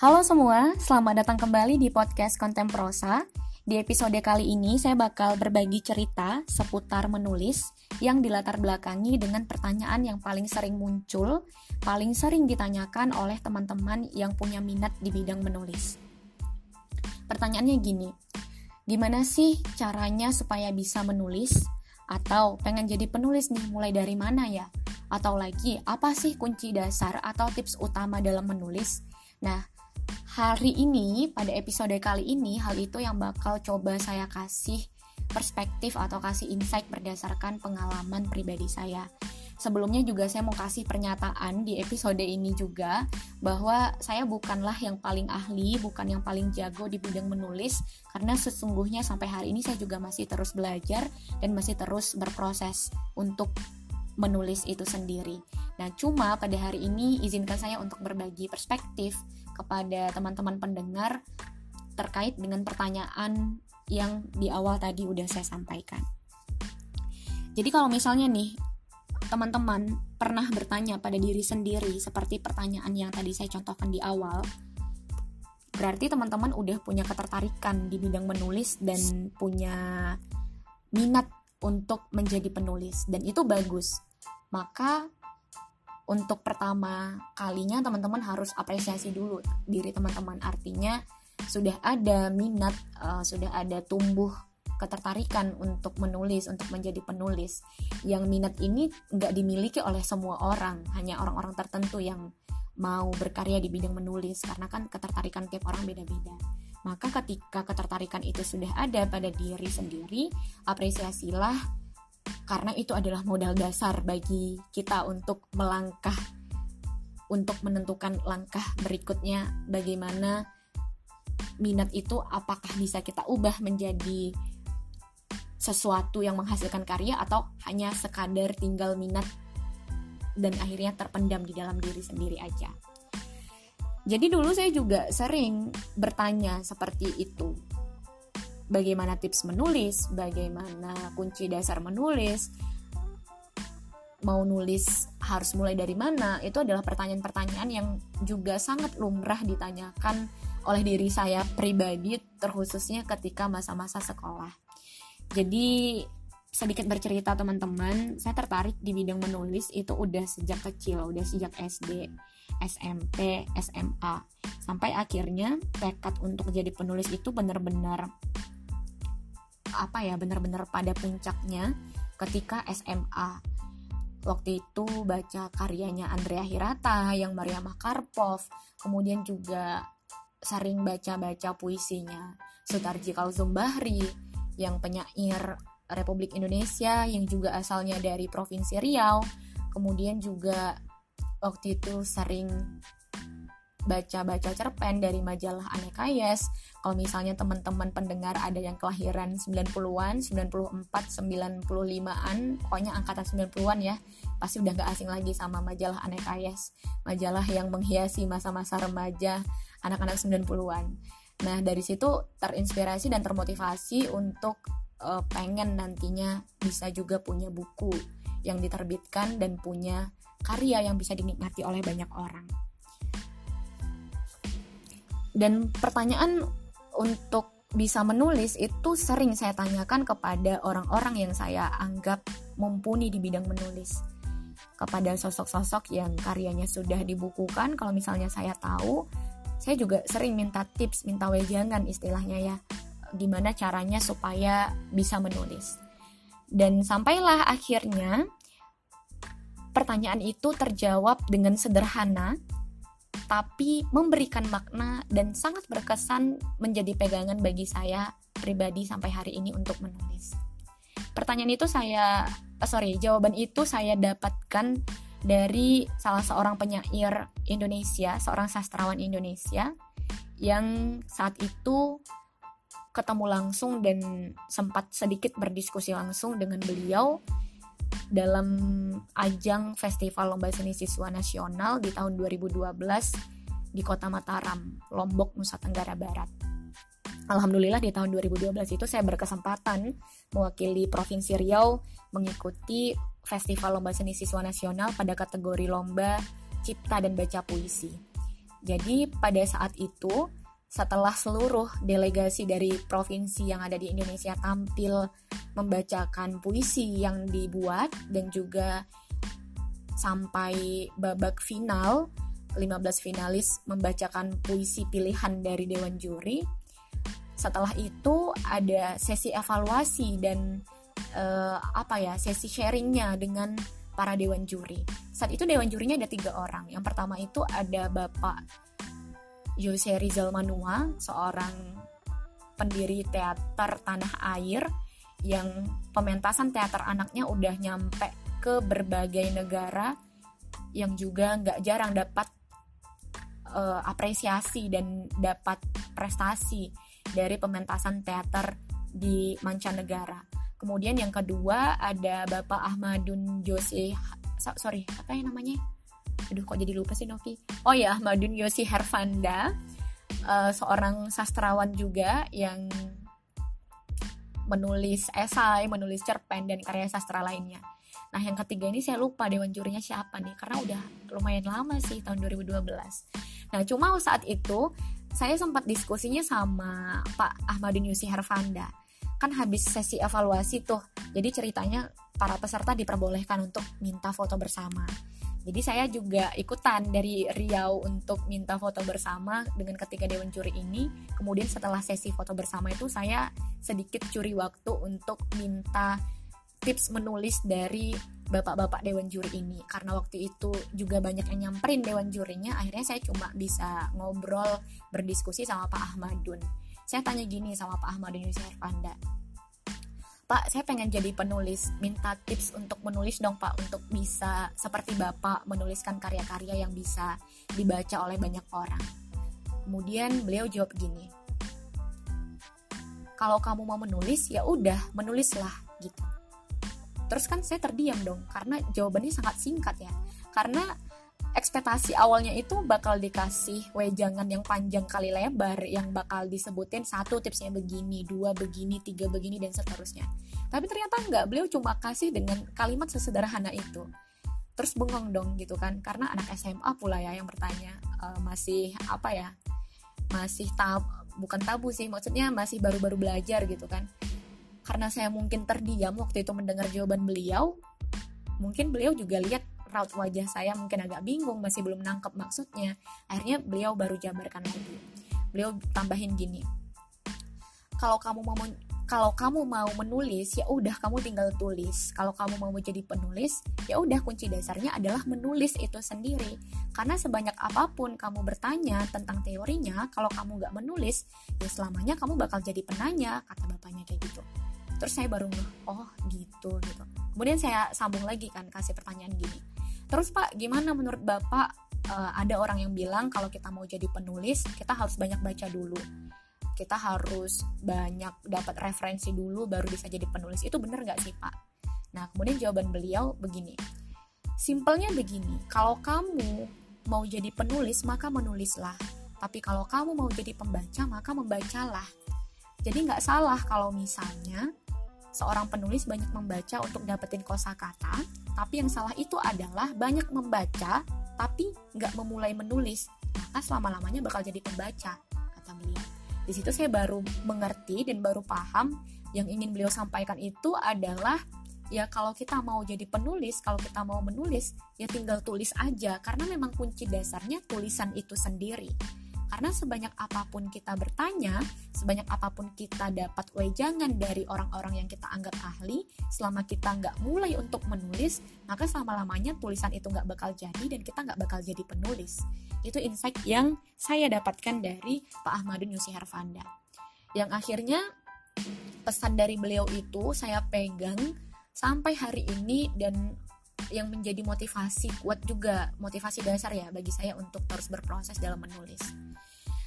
Halo semua, selamat datang kembali di podcast Kontemprosa. Di episode kali ini saya bakal berbagi cerita seputar menulis yang dilatar belakangi dengan pertanyaan yang paling sering muncul, paling sering ditanyakan oleh teman-teman yang punya minat di bidang menulis. Pertanyaannya gini, gimana sih caranya supaya bisa menulis? Atau pengen jadi penulis nih, mulai dari mana ya? Atau lagi, apa sih kunci dasar atau tips utama dalam menulis? Nah, hari ini, pada episode kali ini, hal itu yang bakal coba saya kasih perspektif atau kasih insight berdasarkan pengalaman pribadi saya. Sebelumnya juga saya mau kasih pernyataan di episode ini juga bahwa saya bukanlah yang paling ahli, bukan yang paling jago di bidang menulis karena sesungguhnya sampai hari ini saya juga masih terus belajar dan masih terus berproses untuk menulis itu sendiri. Nah, cuma pada hari ini izinkan saya untuk berbagi perspektif kepada teman-teman pendengar terkait dengan pertanyaan yang di awal tadi udah saya sampaikan. Jadi kalau misalnya nih teman-teman pernah bertanya pada diri sendiri seperti pertanyaan yang tadi saya contohkan di awal, berarti teman-teman udah punya ketertarikan di bidang menulis dan punya minat untuk menjadi penulis dan itu bagus. Maka untuk pertama kalinya teman-teman harus apresiasi dulu diri teman-teman. Artinya sudah ada minat uh, sudah ada tumbuh ketertarikan untuk menulis untuk menjadi penulis. Yang minat ini nggak dimiliki oleh semua orang hanya orang-orang tertentu yang mau berkarya di bidang menulis karena kan ketertarikan tiap orang beda-beda. Maka ketika ketertarikan itu sudah ada pada diri sendiri apresiasilah karena itu adalah modal dasar bagi kita untuk melangkah untuk menentukan langkah berikutnya bagaimana minat itu apakah bisa kita ubah menjadi sesuatu yang menghasilkan karya atau hanya sekadar tinggal minat dan akhirnya terpendam di dalam diri sendiri aja. Jadi dulu saya juga sering bertanya seperti itu bagaimana tips menulis, bagaimana kunci dasar menulis, mau nulis harus mulai dari mana, itu adalah pertanyaan-pertanyaan yang juga sangat lumrah ditanyakan oleh diri saya pribadi, terkhususnya ketika masa-masa sekolah. Jadi sedikit bercerita teman-teman, saya tertarik di bidang menulis itu udah sejak kecil, udah sejak SD, SMP, SMA, sampai akhirnya tekad untuk jadi penulis itu benar-benar apa ya benar-benar pada puncaknya ketika SMA waktu itu baca karyanya Andrea Hirata yang Maria Makarpov kemudian juga sering baca-baca puisinya Sutarji Kalsum Bahri yang penyair Republik Indonesia yang juga asalnya dari Provinsi Riau. Kemudian juga waktu itu sering baca-baca cerpen dari majalah Aneka Yes. Kalau misalnya teman-teman pendengar ada yang kelahiran 90-an, 94, 95-an, pokoknya angkatan 90-an ya, pasti udah gak asing lagi sama majalah Aneka Yes. Majalah yang menghiasi masa-masa remaja anak-anak 90-an. Nah, dari situ terinspirasi dan termotivasi untuk uh, pengen nantinya bisa juga punya buku yang diterbitkan dan punya karya yang bisa dinikmati oleh banyak orang dan pertanyaan untuk bisa menulis itu sering saya tanyakan kepada orang-orang yang saya anggap mumpuni di bidang menulis. Kepada sosok-sosok yang karyanya sudah dibukukan kalau misalnya saya tahu saya juga sering minta tips minta wejangan istilahnya ya gimana caranya supaya bisa menulis. Dan sampailah akhirnya pertanyaan itu terjawab dengan sederhana tapi memberikan makna dan sangat berkesan menjadi pegangan bagi saya pribadi sampai hari ini untuk menulis. Pertanyaan itu saya, oh sorry, jawaban itu saya dapatkan dari salah seorang penyair Indonesia, seorang sastrawan Indonesia yang saat itu ketemu langsung dan sempat sedikit berdiskusi langsung dengan beliau dalam ajang Festival Lomba Seni Siswa Nasional di tahun 2012 di Kota Mataram, Lombok, Nusa Tenggara Barat. Alhamdulillah di tahun 2012 itu saya berkesempatan mewakili Provinsi Riau mengikuti Festival Lomba Seni Siswa Nasional pada kategori lomba cipta dan baca puisi. Jadi pada saat itu setelah seluruh delegasi dari provinsi yang ada di Indonesia tampil membacakan puisi yang dibuat dan juga sampai babak final 15 finalis membacakan puisi pilihan dari dewan juri. Setelah itu ada sesi evaluasi dan uh, apa ya sesi sharingnya dengan para dewan juri. Saat itu dewan jurinya ada tiga orang. Yang pertama itu ada Bapak Jose Rizal Manua, seorang pendiri teater tanah air yang pementasan teater anaknya udah nyampe ke berbagai negara yang juga nggak jarang dapat uh, apresiasi dan dapat prestasi dari pementasan teater di mancanegara. Kemudian yang kedua ada Bapak Ahmadun Jose, sorry apa yang namanya? Aduh kok jadi lupa sih Novi oh ya Madun Yosi Hervanda uh, seorang sastrawan juga yang menulis esai, menulis cerpen dan karya sastra lainnya. Nah, yang ketiga ini saya lupa dewan jurinya siapa nih karena udah lumayan lama sih tahun 2012. Nah, cuma saat itu saya sempat diskusinya sama Pak Ahmadun Yusi Hervanda. Kan habis sesi evaluasi tuh. Jadi ceritanya para peserta diperbolehkan untuk minta foto bersama. Jadi saya juga ikutan dari Riau untuk minta foto bersama dengan ketiga dewan juri ini. Kemudian setelah sesi foto bersama itu saya sedikit curi waktu untuk minta tips menulis dari bapak-bapak dewan juri ini. Karena waktu itu juga banyak yang nyamperin dewan jurinya, akhirnya saya cuma bisa ngobrol berdiskusi sama Pak Ahmadun. Saya tanya gini sama Pak Ahmadun Yusuf Panda Pak, saya pengen jadi penulis, minta tips untuk menulis dong Pak, untuk bisa seperti Bapak menuliskan karya-karya yang bisa dibaca oleh banyak orang. Kemudian beliau jawab gini, kalau kamu mau menulis, ya udah menulislah gitu. Terus kan saya terdiam dong, karena jawabannya sangat singkat ya. Karena ekspektasi awalnya itu bakal dikasih wejangan yang panjang kali lebar yang bakal disebutin satu tipsnya begini, dua begini, tiga begini dan seterusnya. Tapi ternyata enggak, beliau cuma kasih dengan kalimat sesederhana itu. Terus bengong dong gitu kan, karena anak SMA pula ya yang bertanya uh, masih apa ya, masih tab bukan tabu sih, maksudnya masih baru-baru belajar gitu kan. Karena saya mungkin terdiam waktu itu mendengar jawaban beliau, mungkin beliau juga lihat raut wajah saya mungkin agak bingung, masih belum nangkep maksudnya. Akhirnya beliau baru jabarkan lagi. Beliau tambahin gini. Kalau kamu mau kalau kamu mau menulis ya udah kamu tinggal tulis kalau kamu mau menjadi penulis ya udah kunci dasarnya adalah menulis itu sendiri karena sebanyak apa pun kamu bertanya tentang teorinya kalau kamu nggak menulis ya selamanya kamu bakal jadi penanya kata bapaknya kayak gitu terus saya baru ngeh oh gitu gitu kemudian saya sambung lagi kan kasih pertanyaan gini Terus Pak, gimana menurut Bapak uh, ada orang yang bilang kalau kita mau jadi penulis, kita harus banyak baca dulu. Kita harus banyak dapat referensi dulu baru bisa jadi penulis. Itu benar nggak sih Pak? Nah, kemudian jawaban beliau begini. Simpelnya begini, kalau kamu mau jadi penulis, maka menulislah. Tapi kalau kamu mau jadi pembaca, maka membacalah. Jadi nggak salah kalau misalnya seorang penulis banyak membaca untuk dapetin kosakata, tapi yang salah itu adalah banyak membaca tapi nggak memulai menulis. Maka selama-lamanya bakal jadi pembaca, kata beliau. Di situ saya baru mengerti dan baru paham yang ingin beliau sampaikan itu adalah ya kalau kita mau jadi penulis, kalau kita mau menulis, ya tinggal tulis aja karena memang kunci dasarnya tulisan itu sendiri. Karena sebanyak apa pun kita bertanya, sebanyak apa pun kita dapat wejangan dari orang-orang yang kita anggap ahli, selama kita nggak mulai untuk menulis, maka selama-lamanya tulisan itu nggak bakal jadi dan kita nggak bakal jadi penulis. Itu insight yang saya dapatkan dari Pak Ahmadun Yusi Hervanda. Yang akhirnya pesan dari beliau itu saya pegang sampai hari ini dan yang menjadi motivasi kuat juga motivasi dasar ya bagi saya untuk terus berproses dalam menulis.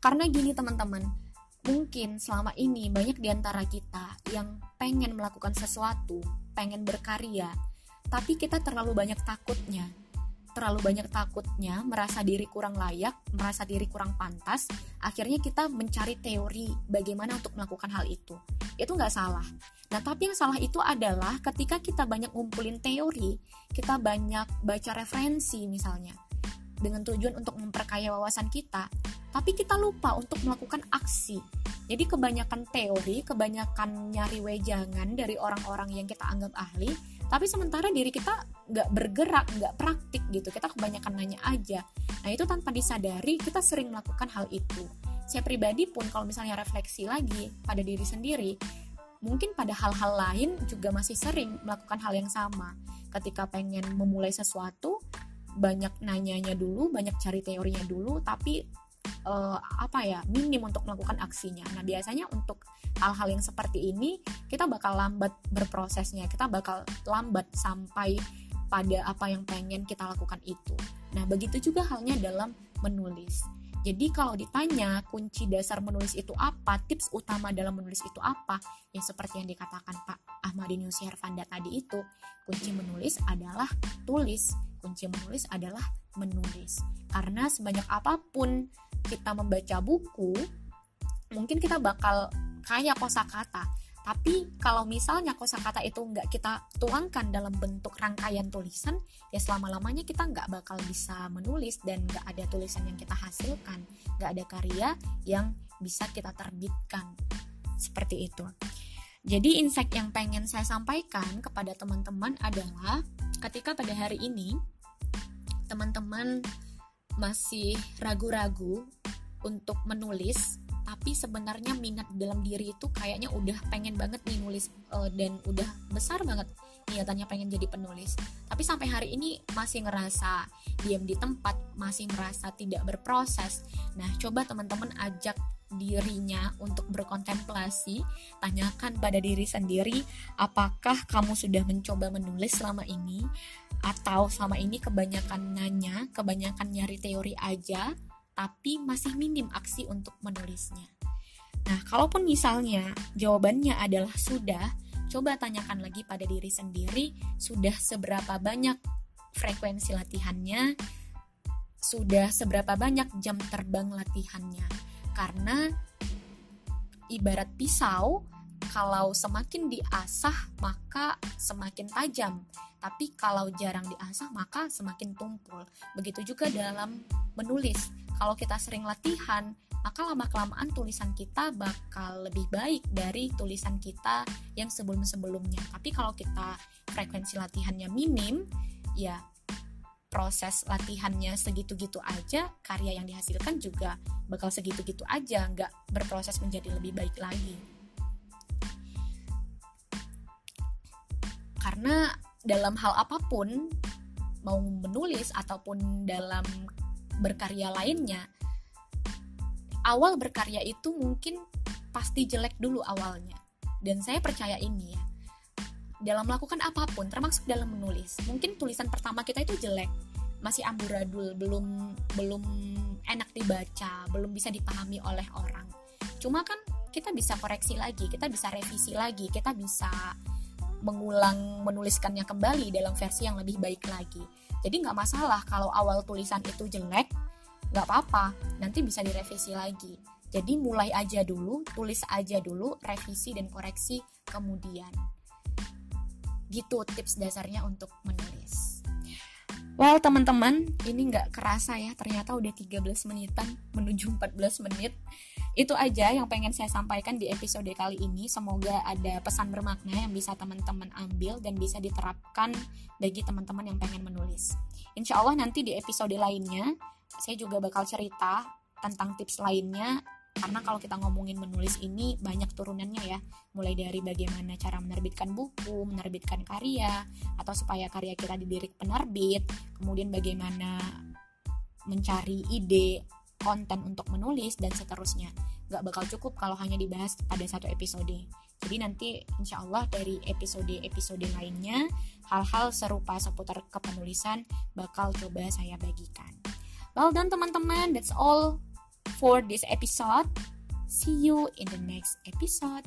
Karena gini teman-teman, mungkin selama ini banyak di antara kita yang pengen melakukan sesuatu, pengen berkarya, tapi kita terlalu banyak takutnya. Terlalu banyak takutnya, merasa diri kurang layak, merasa diri kurang pantas, akhirnya kita mencari teori bagaimana untuk melakukan hal itu. Itu nggak salah. Nah, tapi yang salah itu adalah ketika kita banyak ngumpulin teori, kita banyak baca referensi misalnya, dengan tujuan untuk memperkaya wawasan kita, tapi kita lupa untuk melakukan aksi. Jadi kebanyakan teori, kebanyakan nyari wejangan dari orang-orang yang kita anggap ahli, tapi sementara diri kita nggak bergerak, nggak praktik gitu. Kita kebanyakan nanya aja. Nah itu tanpa disadari kita sering melakukan hal itu. Saya pribadi pun kalau misalnya refleksi lagi pada diri sendiri, mungkin pada hal-hal lain juga masih sering melakukan hal yang sama. Ketika pengen memulai sesuatu, banyak nanyanya dulu, banyak cari teorinya dulu, tapi uh, apa ya minim untuk melakukan aksinya. Nah biasanya untuk hal-hal yang seperti ini kita bakal lambat berprosesnya, kita bakal lambat sampai pada apa yang pengen kita lakukan itu. Nah begitu juga halnya dalam menulis. Jadi kalau ditanya kunci dasar menulis itu apa, tips utama dalam menulis itu apa, ya seperti yang dikatakan Pak Ahmadinus Hervanda tadi itu, kunci menulis adalah tulis, kunci menulis adalah menulis. Karena sebanyak apa pun kita membaca buku, mungkin kita bakal kaya kosakata, tapi kalau misalnya kosakata itu nggak kita tuangkan dalam bentuk rangkaian tulisan, ya selama-lamanya kita nggak bakal bisa menulis dan nggak ada tulisan yang kita hasilkan, nggak ada karya yang bisa kita terbitkan. Seperti itu. Jadi insight yang pengen saya sampaikan kepada teman-teman adalah ketika pada hari ini teman-teman masih ragu-ragu untuk menulis tapi sebenarnya minat dalam diri itu kayaknya udah pengen banget nih nulis uh, dan udah besar banget niatannya pengen jadi penulis. Tapi sampai hari ini masih ngerasa diam di tempat masih merasa tidak berproses. Nah coba teman-teman ajak dirinya untuk berkontemplasi. Tanyakan pada diri sendiri apakah kamu sudah mencoba menulis selama ini? Atau selama ini kebanyakan nanya kebanyakan nyari teori aja tapi masih minim aksi untuk menulisnya. Nah, kalaupun misalnya jawabannya adalah sudah, coba tanyakan lagi pada diri sendiri, sudah seberapa banyak frekuensi latihannya, sudah seberapa banyak jam terbang latihannya. Karena ibarat pisau, kalau semakin diasah maka semakin tajam, tapi kalau jarang diasah maka semakin tumpul. Begitu juga dalam menulis kalau kita sering latihan, maka lama-kelamaan tulisan kita bakal lebih baik dari tulisan kita yang sebelum-sebelumnya. Tapi kalau kita frekuensi latihannya minim, ya proses latihannya segitu-gitu aja, karya yang dihasilkan juga bakal segitu-gitu aja, nggak berproses menjadi lebih baik lagi. Karena dalam hal apa pun, mau menulis ataupun dalam berkarya lainnya awal berkarya itu mungkin pasti jelek dulu awalnya. Dan saya percaya ini ya dalam melakukan apa pun termasuk dalam menulis mungkin tulisan pertama kita itu jelek masih amburadul belum belum enak dibaca belum bisa dipahami oleh orang. Cuma kan kita bisa koreksi lagi kita bisa revisi lagi kita bisa mengulang menuliskannya kembali dalam versi yang lebih baik lagi jadi nggak masalah kalau awal tulisan itu jelek, nggak apa-apa, nanti bisa direvisi lagi. Jadi mulai aja dulu, tulis aja dulu, revisi dan koreksi kemudian. Gitu tips dasarnya untuk menulis. Well teman-teman, ini nggak kerasa ya, ternyata udah 13 menitan menuju 14 menit. Itu aja yang pengen saya sampaikan di episode kali ini. Semoga ada pesan bermakna yang bisa teman-teman ambil dan bisa diterapkan bagi teman-teman yang pengen menulis. Insya Allah nanti di episode lainnya, saya juga bakal cerita tentang tips lainnya karena kalau kita ngomongin menulis ini banyak turunannya ya. Mulai dari bagaimana cara menerbitkan buku menerbitkan karya atau supaya karya kita dilirik penerbit kemudian bagaimana mencari ide konten untuk menulis dan seterusnya. Nggak bakal cukup kalau hanya dibahas pada satu episode. Jadi nanti insya Allah dari episode-episode lainnya hal-hal serupa seputar kepenulisan bakal coba saya bagikan. Well done teman-teman. That's all for this episode. See you in the next episode